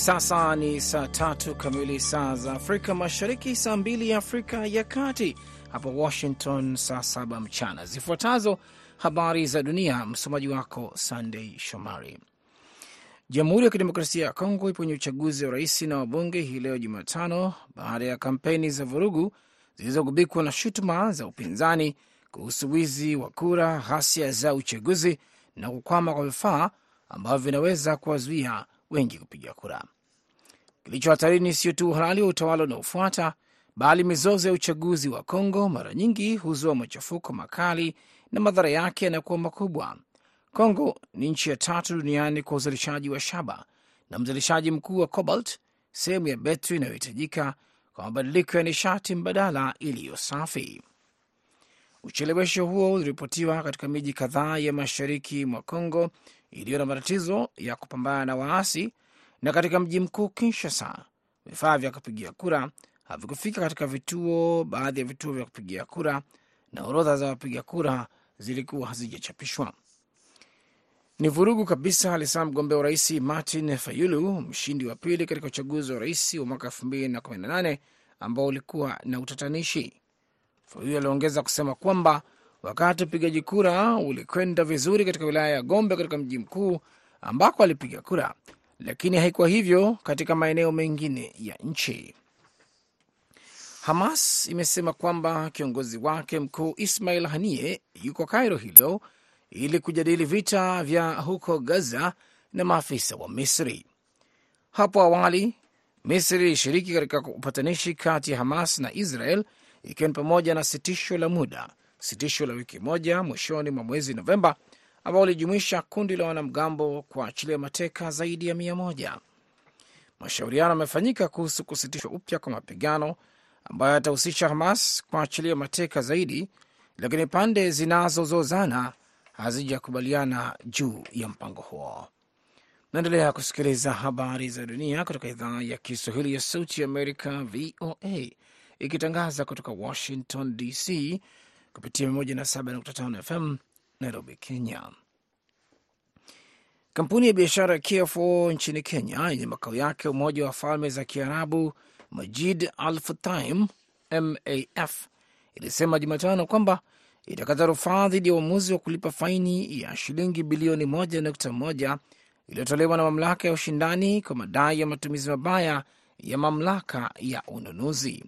Sasa ni saa tatu kamili saa za Afrika Mashariki, saa mbili ya Afrika ya Kati, hapa Washington saa saba mchana. Zifuatazo habari za dunia, msomaji wako Sandei Shomari. Jamhuri ya Kidemokrasia ya Kongo ipo kwenye uchaguzi wa rais na wabunge hii leo Jumatano, baada ya kampeni za vurugu zilizogubikwa na shutuma za upinzani kuhusu wizi wa kura, ghasia za uchaguzi na kukwama kwa vifaa ambavyo vinaweza kuwazuia wengi kupiga kura. Kilicho hatarini sio tu uhalali wa utawala unaofuata, bali mizozo ya uchaguzi wa Kongo mara nyingi huzua machafuko makali na madhara yake yanakuwa makubwa. Kongo ni nchi ya tatu duniani kwa uzalishaji wa shaba na mzalishaji mkuu wa cobalt, sehemu ya betri inayohitajika kwa mabadiliko ya nishati mbadala iliyo safi. Uchelewesho huo uliripotiwa katika miji kadhaa ya mashariki mwa Kongo iliyo na matatizo ya kupambana na waasi, na katika mji mkuu Kinshasa vifaa vya kupigia kura havikufika katika vituo, baadhi ya vituo vya kupigia kura, na orodha za wapiga kura zilikuwa hazijachapishwa. Ni vurugu kabisa, alisema mgombea urais Martin Fayulu, mshindi wa pili katika uchaguzi wa rais wa mwaka 2018 ambao ulikuwa na utatanishi. Fayulu aliongeza kusema kwamba wakati upigaji kura ulikwenda vizuri katika wilaya ya Gombe katika mji mkuu ambako alipiga kura, lakini haikuwa hivyo katika maeneo mengine ya nchi. Hamas imesema kwamba kiongozi wake mkuu Ismail Haniyeh yuko Kairo hilo ili kujadili vita vya huko Gaza na maafisa wa Misri. Hapo awali Misri ilishiriki katika upatanishi kati ya Hamas na Israel, ikiwa ni pamoja na sitisho la muda, sitisho la wiki moja mwishoni mwa mwezi Novemba, ambao ulijumuisha kundi la wanamgambo kuachilia mateka zaidi ya mia moja. Mashauriano yamefanyika kuhusu kusitishwa upya kwa mapigano ambayo yatahusisha Hamas kuachilia mateka zaidi, lakini pande zinazozozana hazijakubaliana juu ya mpango huo. Naendelea kusikiliza habari za dunia kutoka idhaa ya Kiswahili ya Sauti ya Amerika, VOA, ikitangaza kutoka Washington DC kupitia 107.5 FM Nairobi, Kenya. Kampuni ya biashara ya Carrefour nchini Kenya yenye makao yake Umoja wa Falme za Kiarabu, Majid Al Futtaim MAF, ilisema Jumatano kwamba itakata rufaa dhidi ya uamuzi wa kulipa faini ya shilingi bilioni 1.1 iliyotolewa na mamlaka ya ushindani kwa madai ya matumizi mabaya ya mamlaka ya ununuzi.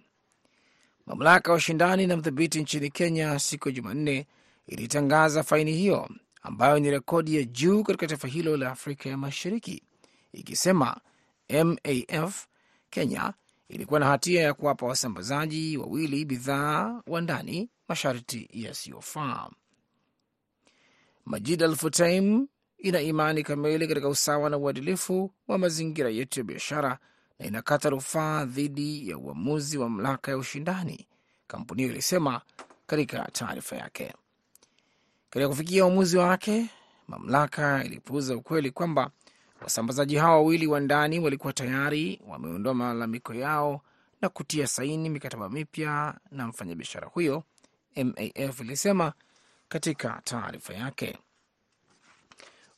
Mamlaka ya ushindani na mdhibiti nchini Kenya siku ya Jumanne ilitangaza faini hiyo ambayo ni rekodi ya juu katika taifa hilo la Afrika ya Mashariki, ikisema MAF Kenya ilikuwa na hatia ya kuwapa wasambazaji wawili bidhaa wa ndani masharti yasiyofaa. Majid Al ina imani kamili katika usawa na uadilifu wa mazingira yetu ya biashara na inakata rufaa dhidi ya uamuzi wa mamlaka ya ushindani, kampuni hiyo ilisema katika taarifa yake. Katika kufikia uamuzi wake, mamlaka ilipuuza ukweli kwamba wasambazaji hao wawili wa ndani walikuwa tayari wameondoa malalamiko yao na kutia saini mikataba mipya na mfanyabiashara huyo, MAF ilisema katika taarifa yake.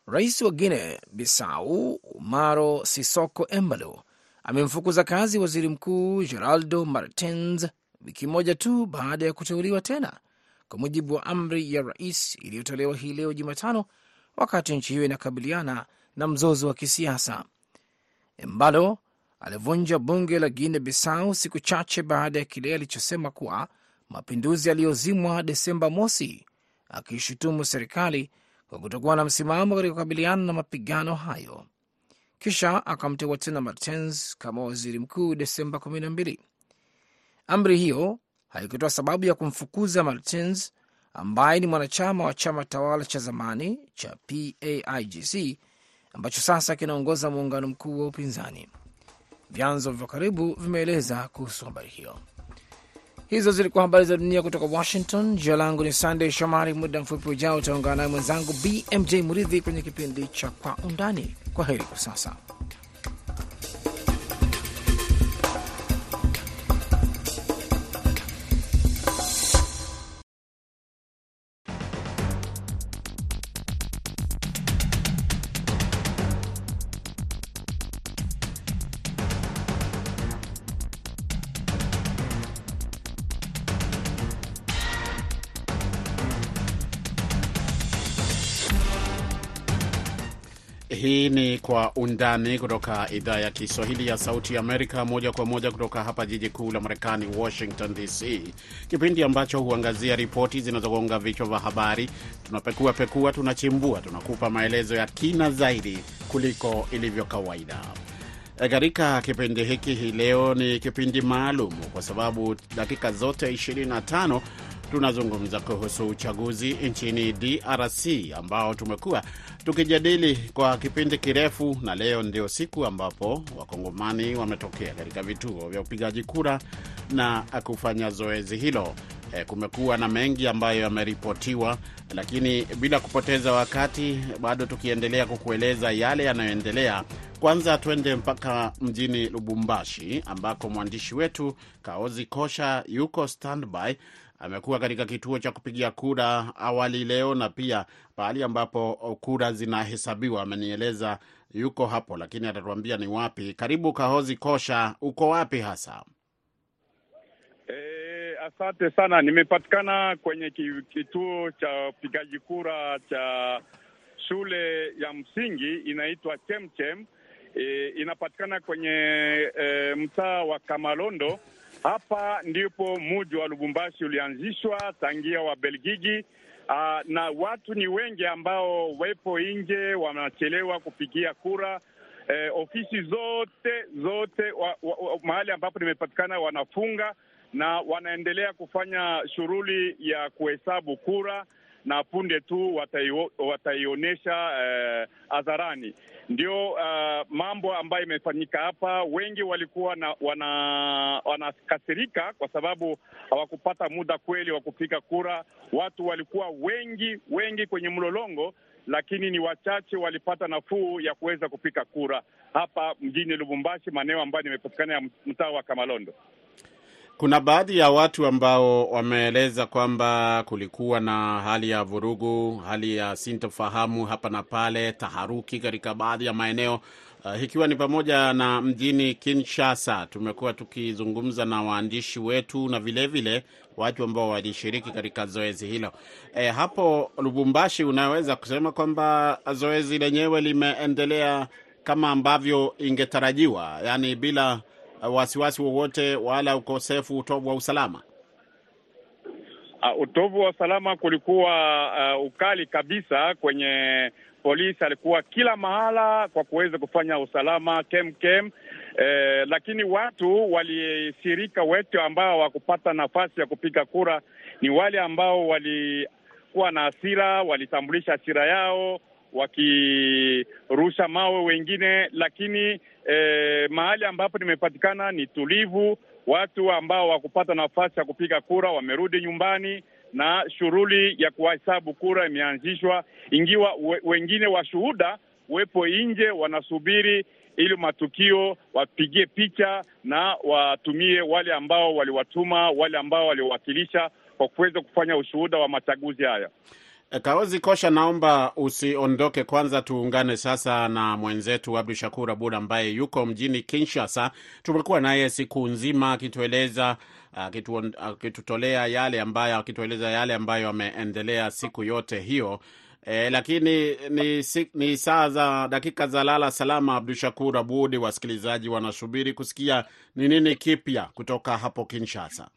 Rais wa Guine Bissau Umaro Sisoko Embalo amemfukuza kazi waziri mkuu Geraldo Martins wiki moja tu baada ya kuteuliwa tena, kwa mujibu wa amri ya rais iliyotolewa hii leo Jumatano, wakati nchi hiyo inakabiliana na mzozo wa kisiasa. Embalo alivunja bunge la Guine Bissau siku chache baada ya kile alichosema kuwa mapinduzi yaliyozimwa Desemba mosi, akiishutumu serikali kwa kutokuwa na msimamo katika kukabiliana na mapigano hayo. Kisha akamteua tena Martens kama waziri mkuu Desemba 12. Amri hiyo haikutoa sababu ya kumfukuza Martens ambaye ni mwanachama wa chama tawala cha zamani cha PAIGC ambacho sasa kinaongoza muungano mkuu wa upinzani. Vyanzo vya karibu vimeeleza kuhusu habari hiyo. Hizo zilikuwa habari za dunia kutoka Washington. Jina langu ni Sandey Shomari. Muda mfupi ujao utaungana naye mwenzangu BMJ Muridhi kwenye kipindi cha Kwa Undani. Kwa heri kwa sasa. Kwa Undani kutoka idhaa ya Kiswahili ya Sauti Amerika, moja kwa moja kutoka hapa jiji kuu la Marekani, Washington DC, kipindi ambacho huangazia ripoti zinazogonga vichwa vya habari. Tunapekua pekua, tunachimbua, tunakupa maelezo ya kina zaidi kuliko ilivyo kawaida. Katika kipindi hiki hii leo ni kipindi maalum kwa sababu dakika zote 25 tunazungumza kuhusu uchaguzi nchini DRC ambao tumekuwa tukijadili kwa kipindi kirefu, na leo ndio siku ambapo wakongomani wametokea katika vituo vya upigaji kura na kufanya zoezi hilo. E, kumekuwa na mengi ambayo yameripotiwa, lakini bila kupoteza wakati, bado tukiendelea kukueleza yale yanayoendelea. Kwanza twende mpaka mjini Lubumbashi ambako mwandishi wetu Kaozi Kosha yuko standby amekuwa katika kituo cha kupigia kura awali leo na pia pahali ambapo kura zinahesabiwa. Amenieleza yuko hapo, lakini atatuambia ni wapi. Karibu Kahozi Kosha, uko wapi hasa? E, asante sana. Nimepatikana kwenye kituo cha upigaji kura cha shule ya msingi inaitwa Chemchem. E, inapatikana kwenye e, mtaa wa Kamalondo. Hapa ndipo muji wa Lubumbashi ulianzishwa tangia wa Belgiji. Uh, na watu ni wengi ambao wepo nje wanachelewa kupigia kura. Eh, ofisi zote zote wa, wa, mahali ambapo nimepatikana wanafunga na wanaendelea kufanya shughuli ya kuhesabu kura na punde tu wataionyesha hadharani. Uh, ndio uh, mambo ambayo imefanyika hapa. Wengi walikuwa na, wana wanakasirika kwa sababu hawakupata muda kweli wa kupiga kura. Watu walikuwa wengi wengi kwenye mlolongo, lakini ni wachache walipata nafuu ya kuweza kupiga kura hapa mjini Lubumbashi, maeneo ambayo nimepatikana ya mtaa wa Kamalondo. Kuna baadhi ya watu ambao wameeleza kwamba kulikuwa na hali ya vurugu, hali ya sintofahamu hapa na pale, taharuki katika baadhi ya maeneo uh, ikiwa ni pamoja na mjini Kinshasa. Tumekuwa tukizungumza na waandishi wetu na vilevile vile, watu ambao walishiriki katika zoezi hilo. E, hapo Lubumbashi, unaweza kusema kwamba zoezi lenyewe limeendelea kama ambavyo ingetarajiwa, yaani bila wasiwasi wowote wala ukosefu utovu wa usalama? Uh, utovu wa usalama kulikuwa uh, ukali kabisa kwenye polisi alikuwa kila mahala kwa kuweza kufanya usalama kem kem. Eh, lakini watu walisirika wetu ambao wakupata nafasi ya kupiga kura ni wale ambao walikuwa na hasira, walitambulisha hasira yao wakirusha mawe wengine, lakini eh, mahali ambapo nimepatikana ni tulivu. Watu ambao wakupata nafasi ya kupiga kura wamerudi nyumbani na shughuli ya kuhesabu kura imeanzishwa, ingiwa we, wengine washuhuda wepo nje wanasubiri ili matukio wapigie picha na watumie wale ambao waliwatuma, wale ambao waliwakilisha kwa kuweza kufanya ushuhuda wa machaguzi haya. Kaozi Kosha, naomba usiondoke. Kwanza tuungane sasa na mwenzetu Abdu Shakur Abud ambaye yuko mjini Kinshasa. Tumekuwa naye siku nzima akitueleza akitutolea yale ambayo akitueleza yale ambayo ameendelea siku yote hiyo. E, lakini ni, ni saa za dakika za lala salama. Abdu Shakur Abud, wasikilizaji wanasubiri kusikia ni nini kipya kutoka hapo Kinshasa.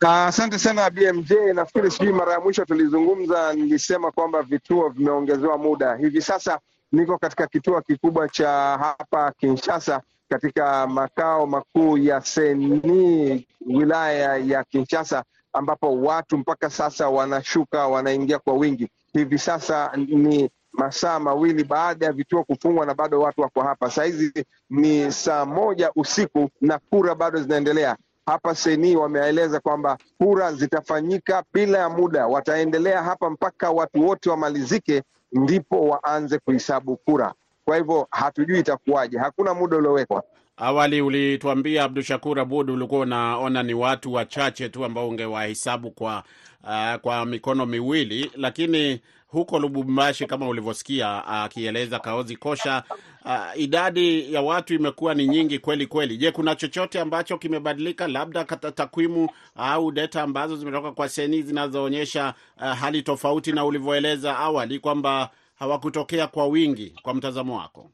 Asante sana BMJ. Nafikiri sijui mara ya mwisho tulizungumza, nilisema kwamba vituo vimeongezewa muda. Hivi sasa niko katika kituo kikubwa cha hapa Kinshasa, katika makao makuu ya Seni wilaya ya Kinshasa, ambapo watu mpaka sasa wanashuka, wanaingia kwa wingi. Hivi sasa ni masaa mawili baada ya vituo kufungwa na bado watu wako hapa. Saa hizi ni saa moja usiku na kura bado zinaendelea hapa Seni wameeleza kwamba kura zitafanyika bila ya muda, wataendelea hapa mpaka watu wote wamalizike, ndipo waanze kuhesabu kura. Kwa hivyo hatujui itakuwaje, hakuna muda uliowekwa. Awali ulituambia Abdu Shakur Abud, ulikuwa unaona ni watu wachache tu ambao ungewahesabu kwa, uh, kwa mikono miwili, lakini huko Lubumbashi kama ulivyosikia akieleza Kaozi Kosha uh, idadi ya watu imekuwa ni nyingi kweli kweli. Je, kuna chochote ambacho kimebadilika, labda takwimu au data ambazo zimetoka kwa seni zinazoonyesha uh, hali tofauti na ulivyoeleza awali kwamba hawakutokea kwa wingi, kwa mtazamo wako?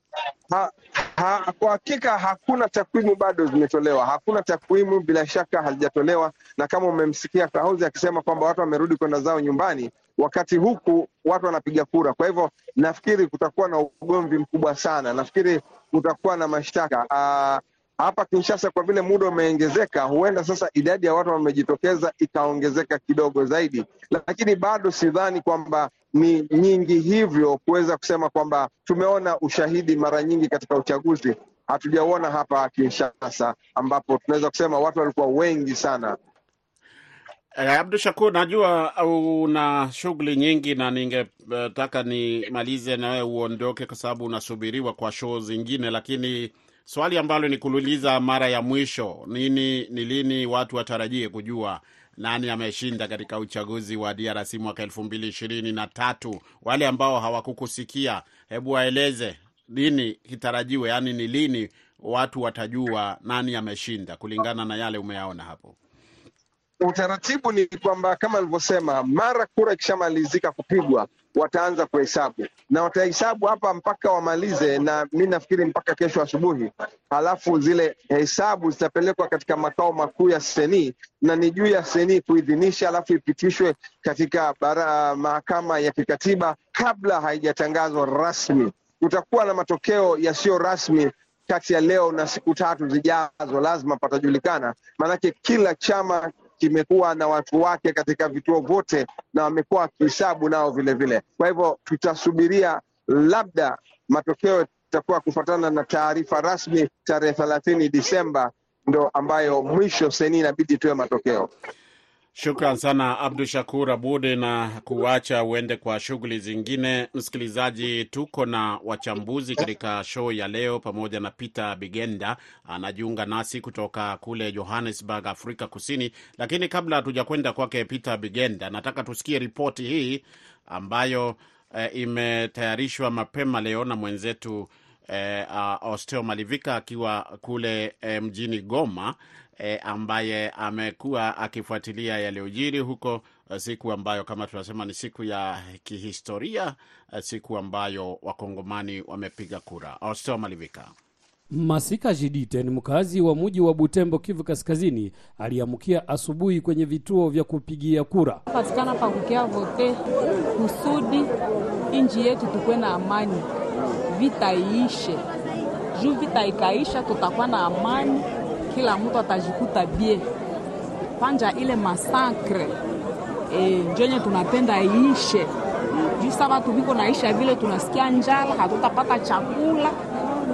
Ha, ha, kwa hakika hakuna takwimu bado zimetolewa, hakuna takwimu bila shaka hazijatolewa, na kama umemsikia Kahozi akisema kwamba watu wamerudi kwenda zao nyumbani, wakati huku watu wanapiga kura. Kwa hivyo nafikiri kutakuwa na ugomvi mkubwa sana, nafikiri kutakuwa na mashtaka hapa Kinshasa. Kwa vile muda umeongezeka, huenda sasa idadi ya watu wamejitokeza ikaongezeka kidogo zaidi, lakini bado sidhani kwamba ni nyingi hivyo kuweza kusema kwamba tumeona ushahidi mara nyingi katika uchaguzi. Hatujauona hapa Kinshasa ambapo tunaweza kusema watu walikuwa wengi sana. Eh, Abdu Shakur, najua una shughuli nyingi na ningetaka nimalize na wewe uondoke kwa sababu unasubiriwa kwa show zingine, lakini swali ambalo ni kululiza mara ya mwisho nini, ni lini watu watarajie kujua nani ameshinda katika uchaguzi wa DRC mwaka elfu mbili ishirini na tatu? Wale ambao hawakukusikia, hebu waeleze lini kitarajiwe, yaani ni lini watu watajua nani ameshinda kulingana na yale umeyaona hapo? Utaratibu ni kwamba kama alivyosema, mara kura ikishamalizika kupigwa, wataanza kuhesabu na watahesabu hapa mpaka wamalize, na mi nafikiri mpaka kesho asubuhi. Halafu zile hesabu zitapelekwa katika makao makuu ya seni na ni juu ya seni kuidhinisha, halafu ipitishwe katika bara, mahakama ya kikatiba kabla haijatangazwa rasmi. Kutakuwa na matokeo yasiyo rasmi kati ya leo na siku tatu zijazo, lazima patajulikana, maanake kila chama kimekuwa na watu wake katika vituo vyote na wamekuwa wakihesabu nao vilevile. Kwa hivyo tutasubiria, labda matokeo itakuwa kufuatana na taarifa rasmi tarehe thelathini Disemba, ndo ambayo mwisho seni inabidi tuwe matokeo. Shukran sana Abdu Shakur Abud, na kuacha uende kwa shughuli zingine. Msikilizaji, tuko na wachambuzi katika show ya leo pamoja na Peter Bigenda anajiunga nasi kutoka kule Johannesburg, Afrika Kusini. Lakini kabla hatujakwenda kwake Peter Bigenda, nataka tusikie ripoti hii ambayo eh, imetayarishwa mapema leo na mwenzetu eh, uh, Osteo Malivika akiwa kule eh, mjini Goma. E, ambaye amekuwa akifuatilia yaliyojiri huko, siku ambayo kama tunasema ni siku ya kihistoria, siku ambayo wakongomani wamepiga kura. Austel Malivika. Masika Jidite ni mkazi wa mji wa Butembo, Kivu Kaskazini, aliamkia asubuhi kwenye vituo vya kupigia kura patikana pakukia vote kusudi inji yetu tukwe na amani, vita iishe. Juu vita ikaisha, tutakuwa na amani kila mtu atajikuta bie kwanja ile masakre e, njonye tunapenda iishe juu sa viko naisha vile, tunasikia njala, hatutapata chakula.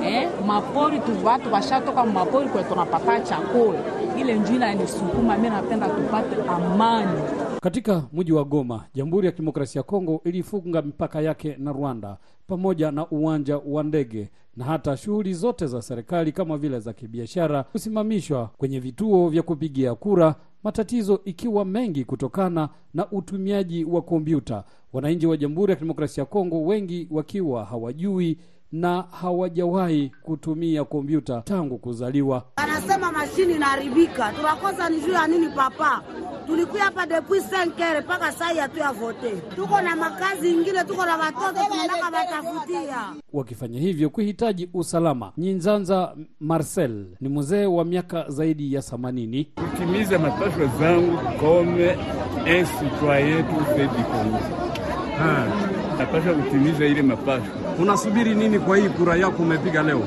E, mapori tu washatoka mapori kwe tunapata chakula. Ile njina nisukuma. Mi napenda tupate amani katika mji wa Goma. Jamhuri ya Kidemokrasia ya Kongo ilifunga mipaka yake na Rwanda pamoja na uwanja wa ndege na hata shughuli zote za serikali kama vile za kibiashara kusimamishwa kwenye vituo vya kupigia kura, matatizo ikiwa mengi kutokana na utumiaji wa kompyuta. Wananchi wa Jamhuri ya Kidemokrasia ya Kongo wengi wakiwa hawajui na hawajawahi kutumia kompyuta tangu kuzaliwa. Anasema mashini inaharibika, tunakosa ni juu ya nini? Papa, tulikuya hapa depuis senkere mpaka sai hatu ya vote, tuko na makazi ingine, tuko na watoto tunataka watafutia. Wakifanya hivyo kuhitaji usalama. Nyinzanza Marcel ni mzee wa miaka zaidi ya themanini. kutimiza mapashwa zangu kome un citoyen tout fait du Congo. Napasha kutimiza ile mapasha. Unasubiri nini kwa hii kura yako umepiga leo?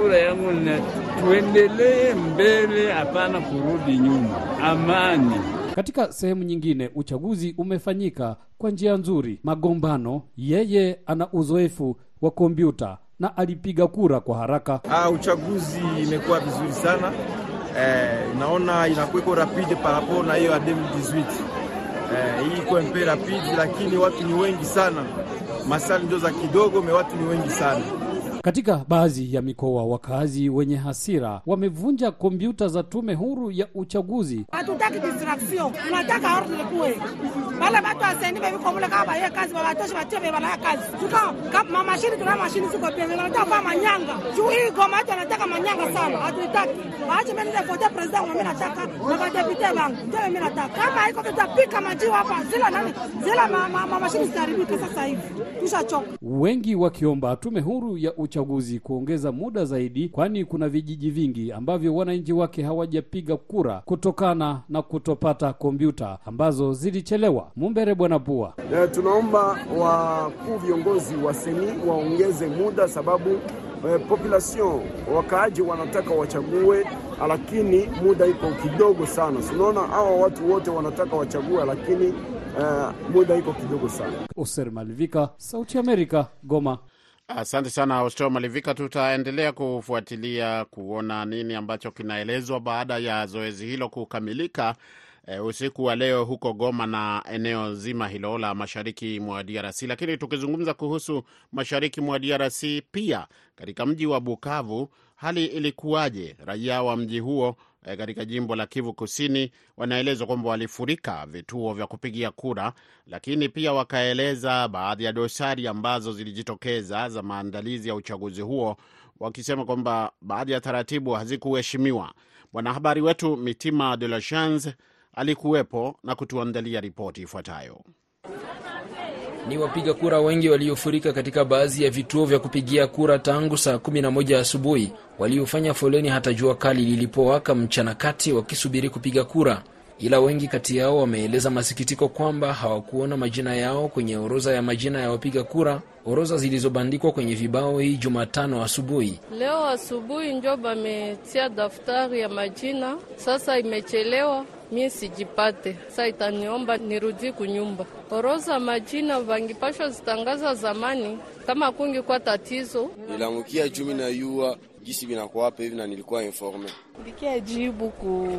Kura yangu na tuendelee mbele, hapana kurudi nyuma. Amani. Katika sehemu nyingine uchaguzi umefanyika kwa njia nzuri. Magombano, yeye ana uzoefu wa kompyuta na alipiga kura kwa haraka. Ah, uchaguzi imekuwa vizuri sana eh, naona inakuweko rapide parapo na hiyo ya 2018 eh, hii iko mpe rapide, lakini watu ni wengi sana, masali ndio za kidogo me watu ni wengi sana Katika baadhi ya mikoa, wakazi wenye hasira wamevunja kompyuta za tume huru ya uchaguzi. Hatutaki distraction, tunataka ordre kuwe wale watu beviko mule kama baye kazi babatoshe batie bebala kazi. Tuka kama mashini tuna mashini ziko pia wanataka kwa manyanga. Juu hii goma watu wanataka manyanga sana, hatutaki. Waache mimi ndio vote president mimi nataka na madepute wangu ndio mimi nataka. Kama iko tutapika majiwa hapa. Zila nani? Zila ma, ma, ma, mashini zitaribika sasa hivi. Tushachoka. Wengi wakiomba tume huru ya uchaguzi kuongeza muda zaidi, kwani kuna vijiji vingi ambavyo wananchi wake hawajapiga kura kutokana na kutopata kompyuta ambazo zilichelewa. Mumbere Bwana Pua: E, tunaomba wakuu viongozi wa seni waongeze muda sababu e, population wakaaji wanataka wachague, lakini muda iko kidogo sana. Tunaona hawa watu wote wanataka wachague, lakini uh, muda iko kidogo sana. Oser Malivika, Sauti Amerika, Goma. Asante sana Osteo Malivika. Tutaendelea kufuatilia kuona nini ambacho kinaelezwa baada ya zoezi hilo kukamilika e, usiku wa leo huko Goma na eneo zima hilo la mashariki mwa DRC. Lakini tukizungumza kuhusu mashariki mwa DRC, pia katika mji wa Bukavu, hali ilikuwaje? Raia wa mji huo katika jimbo la Kivu Kusini wanaelezwa kwamba walifurika vituo vya kupigia kura, lakini pia wakaeleza baadhi ya dosari ambazo zilijitokeza za maandalizi ya uchaguzi huo, wakisema kwamba baadhi ya taratibu hazikuheshimiwa. Mwanahabari wetu Mitima de la Chance alikuwepo na kutuandalia ripoti ifuatayo. Ni wapiga kura wengi waliofurika katika baadhi ya vituo vya kupigia kura tangu saa 11 asubuhi, waliofanya foleni hata jua kali lilipowaka mchana kati wakisubiri kupiga kura. Ila wengi kati yao wameeleza masikitiko kwamba hawakuona majina yao kwenye orodha ya majina ya wapiga kura, orodha zilizobandikwa kwenye vibao hii Jumatano asubuhi. Leo asubuhi njo bametia daftari ya majina, sasa imechelewa mie sijipate, sa itaniomba nirudi kunyumba. Oroza majina vangipashwa zitangaza zamani, kama kungikuwa tatizo. Nilamukia jumi na yua gisi vinakuwa hapa hivi na nilikuwa informe ndikia jibu ku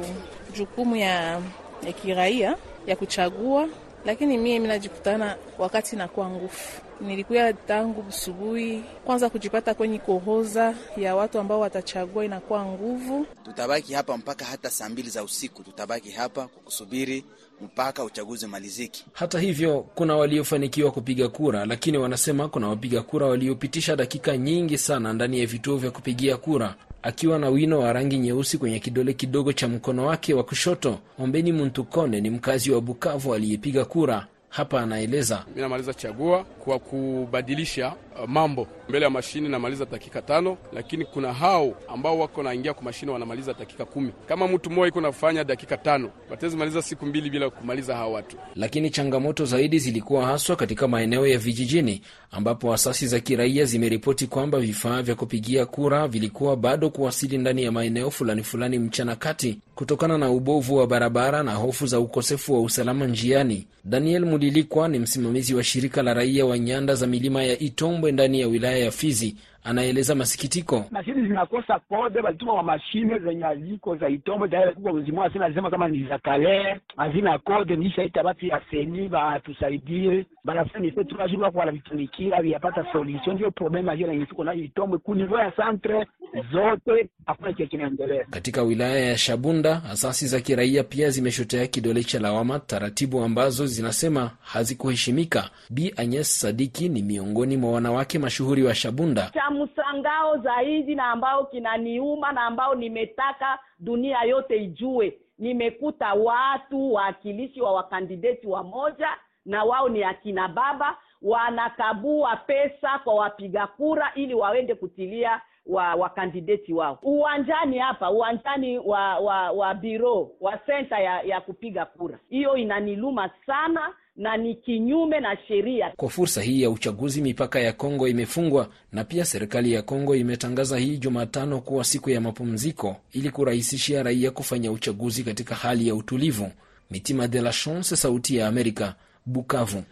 jukumu ya, ya kiraia ya kuchagua, lakini mie minajikutana wakati nakuwa ngufu nilikuya tangu asubuhi kwanza kujipata kwenye kohoza ya watu ambao watachagua inakuwa nguvu. Tutabaki hapa mpaka hata saa mbili za usiku, tutabaki hapa kwa kusubiri mpaka uchaguzi maliziki. Hata hivyo, kuna waliofanikiwa kupiga kura, lakini wanasema kuna wapiga kura waliopitisha dakika nyingi sana ndani ya vituo vya kupigia kura. Akiwa na wino wa rangi nyeusi kwenye kidole kidogo cha mkono wake wa kushoto, Ombeni Muntukone ni mkazi wa Bukavu aliyepiga kura. Hapa anaeleza: mi namaliza chagua kwa kubadilisha uh, mambo mbele ya mashine, namaliza dakika tano, lakini kuna hao ambao wako naingia kwa mashine wanamaliza dakika kumi. Kama mtu mmoja iko nafanya dakika tano, watezi maliza siku mbili bila kumaliza hao watu. Lakini changamoto zaidi zilikuwa haswa katika maeneo ya vijijini, ambapo asasi za kiraia zimeripoti kwamba vifaa vya kupigia kura vilikuwa bado kuwasili ndani ya maeneo fulani fulani mchana kati, kutokana na ubovu wa barabara na hofu za ukosefu wa usalama njiani. Daniel Mulilikwa ni msimamizi wa shirika la raia wa nyanda za milima ya Itombwe ndani ya wilaya ya Fizi. Anaeleza masikitiko. Mashine zinakosa kode, walituma wa mashine zenye aziko za itombo tayari mzima asina alisema kama ni za kale hazina kode, nishaita batu ya seni batusaidie banafanya ife tukajua kwa vitumikira viyapata solution, ndio problema hiyo yenye tuko nayo itombo kunivo ya centre zote, hakuna kile kinaendelea katika wilaya ya Shabunda. Asasi za kiraia pia zimeshotea kidole cha lawama taratibu ambazo zinasema hazikuheshimika. Bi Agnes Sadiki ni miongoni mwa wanawake mashuhuri wa Shabunda. Msangao zaidi na ambao kinaniuma na ambao nimetaka dunia yote ijue, nimekuta watu waakilishi wa wakandideti wamoja na wao ni akina baba wanakabua pesa kwa wapiga kura ili waende kutilia wa wakandideti wao uwanjani hapa uwanjani wa wa wa biro wa senta ya, ya kupiga kura. Hiyo inaniluma sana na ni kinyume na sheria. Kwa fursa hii ya uchaguzi, mipaka ya Kongo imefungwa na pia serikali ya Kongo imetangaza hii Jumatano kuwa siku ya mapumziko ili kurahisishia raia kufanya uchaguzi katika hali ya utulivu. Mitima de la Chance, Sauti ya Amerika, Bukavu.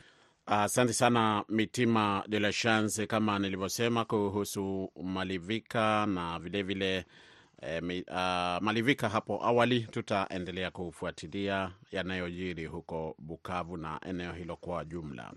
Asante uh, sana Mitima de la Chance. Kama nilivyosema kuhusu Malivika na vilevile vile, eh, uh, Malivika hapo awali, tutaendelea kufuatilia yanayojiri huko Bukavu na eneo hilo kwa jumla.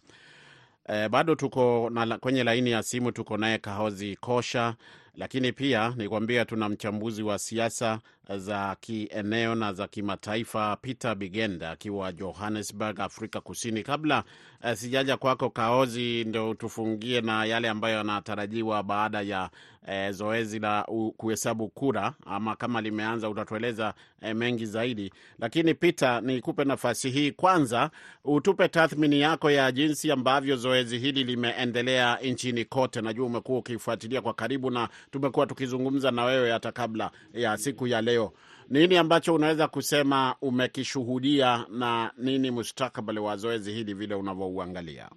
eh, bado tuko na, kwenye laini ya simu tuko naye Kahozi Kosha, lakini pia nikwambia tuna mchambuzi wa siasa za kieneo na za kimataifa Peter Bigenda akiwa Johannesburg, Afrika Kusini. Kabla uh, sijaja kwako Kaozi, ndo tufungie na yale ambayo yanatarajiwa baada ya eh, zoezi la kuhesabu kura, ama kama limeanza utatueleza eh, mengi zaidi. Lakini Peter, nikupe nafasi hii kwanza, utupe tathmini yako ya jinsi ambavyo zoezi hili limeendelea nchini kote. Najua umekuwa ukifuatilia kwa karibu na tumekuwa tukizungumza na wewe hata kabla ya siku ya leo. Nini ambacho unaweza kusema umekishuhudia na nini mustakabali wa zoezi hili vile unavyouangalia?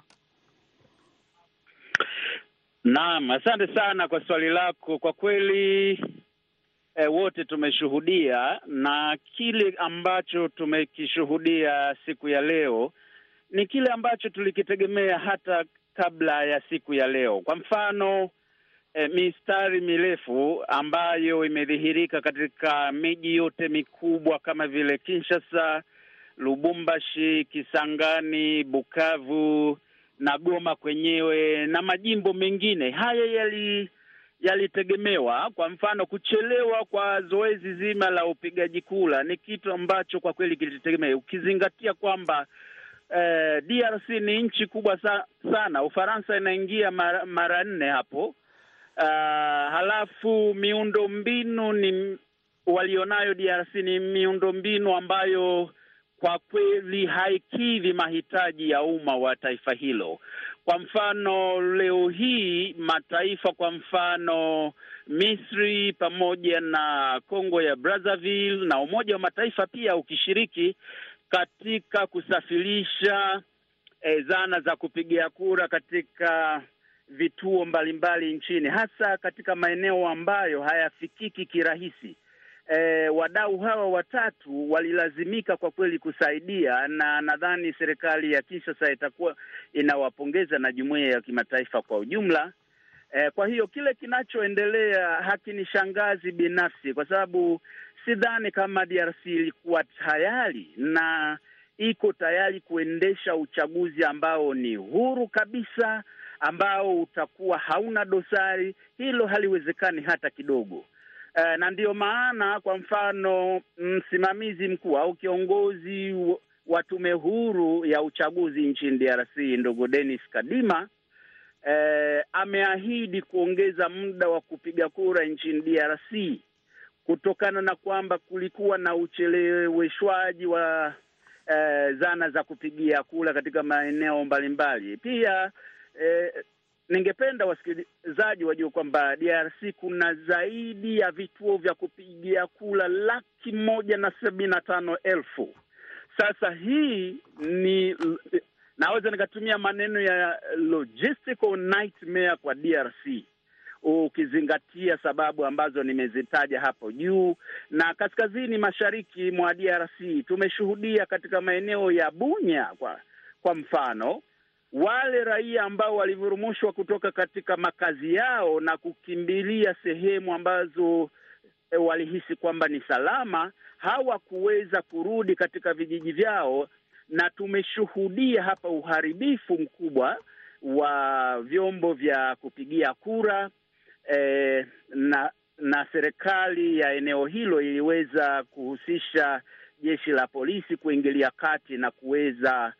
Naam, asante sana kwa swali lako. Kwa kweli e, wote tumeshuhudia na kile ambacho tumekishuhudia siku ya leo ni kile ambacho tulikitegemea hata kabla ya siku ya leo. Kwa mfano E, mistari mirefu ambayo imedhihirika katika miji yote mikubwa kama vile Kinshasa, Lubumbashi, Kisangani, Bukavu na Goma kwenyewe na majimbo mengine. Haya yali yalitegemewa. Kwa mfano, kuchelewa kwa zoezi zima la upigaji kura ni kitu ambacho kwa kweli kilitegemea, ukizingatia kwamba eh, DRC ni nchi kubwa sa, sana. Ufaransa inaingia mara, mara nne hapo. Uh, halafu miundo mbinu ni walionayo DRC ni miundo mbinu ambayo kwa kweli haikidhi mahitaji ya umma wa taifa hilo. Kwa mfano leo hii mataifa, kwa mfano Misri pamoja na Kongo ya Brazzaville na Umoja wa Mataifa pia ukishiriki katika kusafirisha e, zana za kupigia kura katika vituo mbalimbali nchini hasa katika maeneo ambayo hayafikiki kirahisi. E, wadau hawa watatu walilazimika kwa kweli kusaidia, na nadhani serikali ya Kinshasa itakuwa inawapongeza na jumuiya ya kimataifa kwa ujumla. E, kwa hiyo kile kinachoendelea hakinishangazi binafsi, kwa sababu sidhani kama DRC ilikuwa tayari na iko tayari kuendesha uchaguzi ambao ni huru kabisa ambao utakuwa hauna dosari. Hilo haliwezekani hata kidogo. Uh, na ndiyo maana kwa mfano msimamizi mkuu au kiongozi wa tume huru ya uchaguzi nchini DRC ndugu Denis Kadima uh, ameahidi kuongeza muda wa kupiga kura nchini DRC kutokana na kwamba kulikuwa na ucheleweshwaji wa uh, zana za kupigia kura katika maeneo mbalimbali. Pia Eh, ningependa wasikilizaji wajue kwamba DRC kuna zaidi ya vituo vya kupigia kura laki moja na sabini na tano elfu. Sasa hii ni naweza nikatumia maneno ya logistical nightmare kwa DRC ukizingatia sababu ambazo nimezitaja hapo juu. Na kaskazini mashariki mwa DRC tumeshuhudia katika maeneo ya Bunya kwa, kwa mfano wale raia ambao walivurumushwa kutoka katika makazi yao na kukimbilia sehemu ambazo e, walihisi kwamba ni salama, hawakuweza kurudi katika vijiji vyao, na tumeshuhudia hapa uharibifu mkubwa wa vyombo vya kupigia kura e, na na serikali ya eneo hilo iliweza kuhusisha jeshi la polisi kuingilia kati na kuweza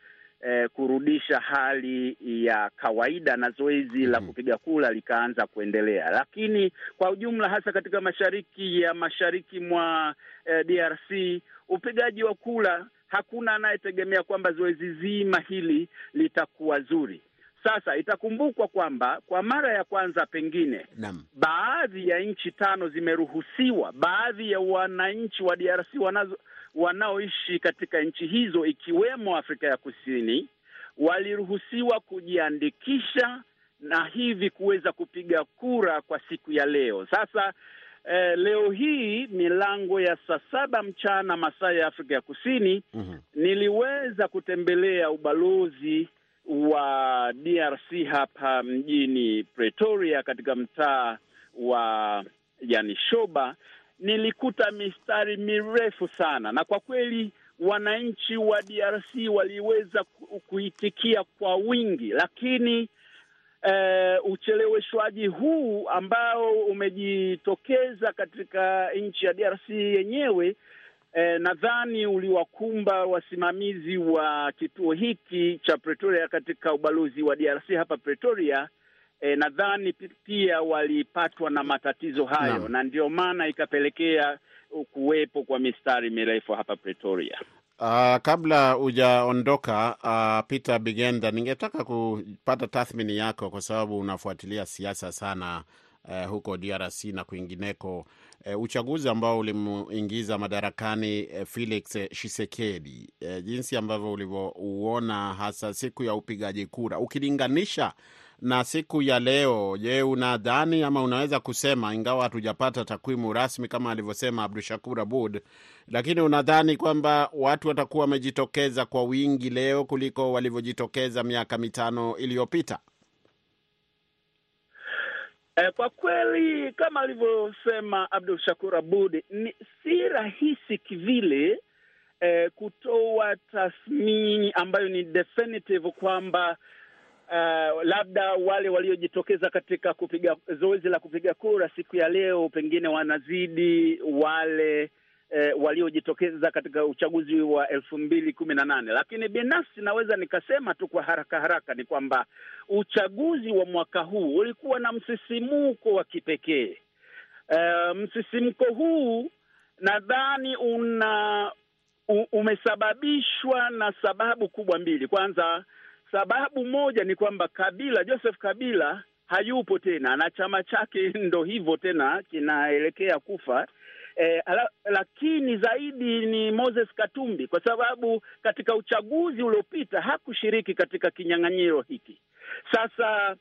Eh, kurudisha hali ya kawaida na zoezi la kupiga kura likaanza kuendelea, lakini kwa ujumla, hasa katika mashariki ya mashariki mwa eh, DRC upigaji wa kura, hakuna anayetegemea kwamba zoezi zima hili litakuwa zuri. Sasa itakumbukwa kwamba kwa mara ya kwanza pengine Naam. baadhi ya nchi tano zimeruhusiwa, baadhi ya wananchi wa DRC wanazo wanaoishi katika nchi hizo ikiwemo Afrika ya Kusini waliruhusiwa kujiandikisha na hivi kuweza kupiga kura kwa siku ya leo. Sasa eh, leo hii milango ya saa saba mchana masaa ya Afrika ya Kusini Mhm. niliweza kutembelea ubalozi wa DRC hapa mjini Pretoria katika mtaa wa yani Shoba, nilikuta mistari mirefu sana, na kwa kweli wananchi wa DRC waliweza kuitikia kwa wingi, lakini eh, ucheleweshwaji huu ambao umejitokeza katika nchi ya DRC yenyewe eh, nadhani uliwakumba wasimamizi wa kituo hiki cha Pretoria katika ubalozi wa DRC hapa Pretoria. Eh, nadhani pia walipatwa na matatizo hayo na, na ndio maana ikapelekea kuwepo kwa mistari mirefu hapa Pretoria. Uh, kabla hujaondoka uh, Peter Bigenda, ningetaka kupata tathmini yako kwa sababu unafuatilia siasa sana uh, huko DRC na kwingineko. Uh, uchaguzi ambao ulimuingiza madarakani uh, Felix Tshisekedi, uh, jinsi ambavyo ulivyouona hasa siku ya upigaji kura ukilinganisha na siku ya leo, je, unadhani ama unaweza kusema, ingawa hatujapata takwimu rasmi kama alivyosema Abdu Shakur Abud, lakini unadhani kwamba watu watakuwa wamejitokeza kwa wingi leo kuliko walivyojitokeza miaka mitano iliyopita? Eh, kwa kweli kama alivyosema Abdul Shakur Abud, ni si rahisi kivile eh, kutoa tathmini ambayo ni definitive kwamba uh, labda wale waliojitokeza katika kupiga zoezi la kupiga kura siku ya leo pengine wanazidi wale eh, waliojitokeza katika uchaguzi wa elfu mbili kumi na nane, lakini binafsi naweza nikasema tu kwa haraka haraka ni kwamba uchaguzi wa mwaka huu ulikuwa na msisimuko wa kipekee. Uh, msisimko huu nadhani una umesababishwa na sababu kubwa mbili. Kwanza, sababu moja ni kwamba Kabila, Joseph Kabila hayupo tena na chama chake ndo hivyo tena kinaelekea kufa. E, ala, lakini zaidi ni Moses Katumbi kwa sababu katika uchaguzi uliopita hakushiriki katika kinyang'anyiro hiki. Sasa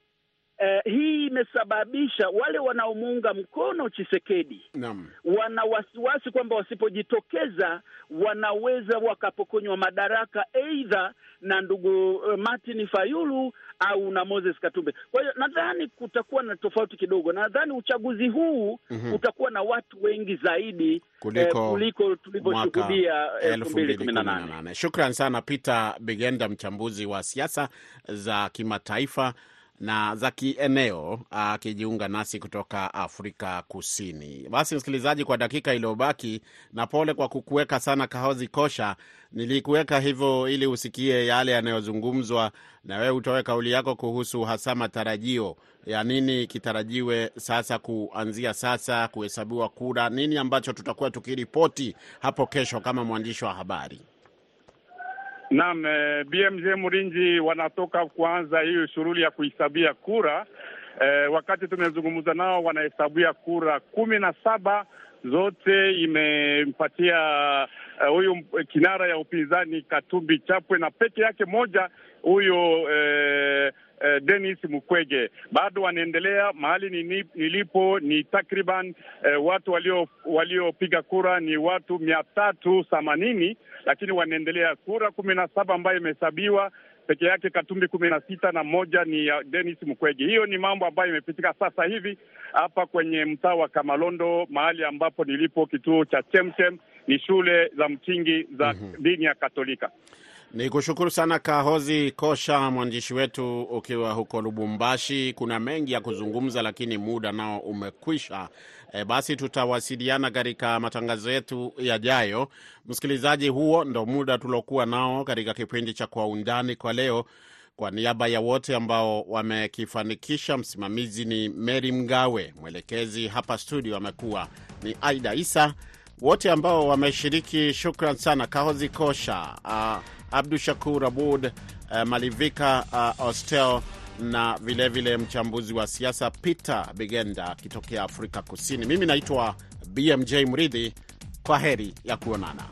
eh, hii imesababisha wale wanaomuunga mkono Chisekedi Naam. wana wasiwasi kwamba wasipojitokeza wanaweza wakapokonywa madaraka aidha na ndugu uh, Martin Fayulu au na Moses Katumbe. Kwa hiyo nadhani kutakuwa na tofauti kidogo. Nadhani uchaguzi huu Mhm. utakuwa na watu wengi zaidi Kuliko eh, kuliko tulivyoshuhudia elfu mbili kumi na nane. 2018. Shukran sana Peter Bigenda, mchambuzi wa siasa za kimataifa na za kieneo, akijiunga nasi kutoka Afrika Kusini. Basi msikilizaji, kwa dakika iliyobaki, na pole kwa kukuweka sana kahozi kosha, nilikuweka hivyo ili usikie yale yanayozungumzwa na wewe utoe kauli yako kuhusu hasa matarajio ya nini kitarajiwe sasa, kuanzia sasa kuhesabiwa kura, nini ambacho tutakuwa tukiripoti hapo kesho kama mwandishi wa habari. Naam, eh, BMJ Murinji wanatoka kuanza hiyo shughuli ya kuhesabia kura. Eh, wakati tumezungumza nao wanahesabia kura kumi na saba zote imempatia eh, huyu kinara ya upinzani Katumbi Chapwe na peke yake moja huyo eh, eh, Dennis Mukwege. Bado wanaendelea mahali nilipo ni takriban eh, watu walio waliopiga kura ni watu mia tatu themanini, lakini wanaendelea kura kumi na saba ambayo imehesabiwa peke yake Katumbi kumi na sita na moja ni ya Denis Mukwege. Hiyo ni mambo ambayo imepitika sasa hivi hapa kwenye mtaa wa Kamalondo, mahali ambapo nilipo kituo cha Chemchem, ni shule za msingi za dini ya Katolika. Ni kushukuru sana Kahozi Kosha, mwandishi wetu ukiwa huko Lubumbashi. Kuna mengi ya kuzungumza, lakini muda nao umekwisha. E, basi tutawasiliana katika matangazo yetu yajayo. Msikilizaji, huo ndo muda tuliokuwa nao katika kipindi cha Kwa Undani kwa leo. Kwa niaba ya wote ambao wamekifanikisha, msimamizi ni Mary Mgawe, mwelekezi hapa studio amekuwa ni Aida Isa wote ambao wameshiriki, shukran sana. Kahozi Kosha, uh, Abdu Shakur Abud, uh, Malivika uh, Ostel na vilevile vile mchambuzi wa siasa Peter Bigenda akitokea Afrika Kusini. Mimi naitwa BMJ Mridhi. Kwa heri ya kuonana.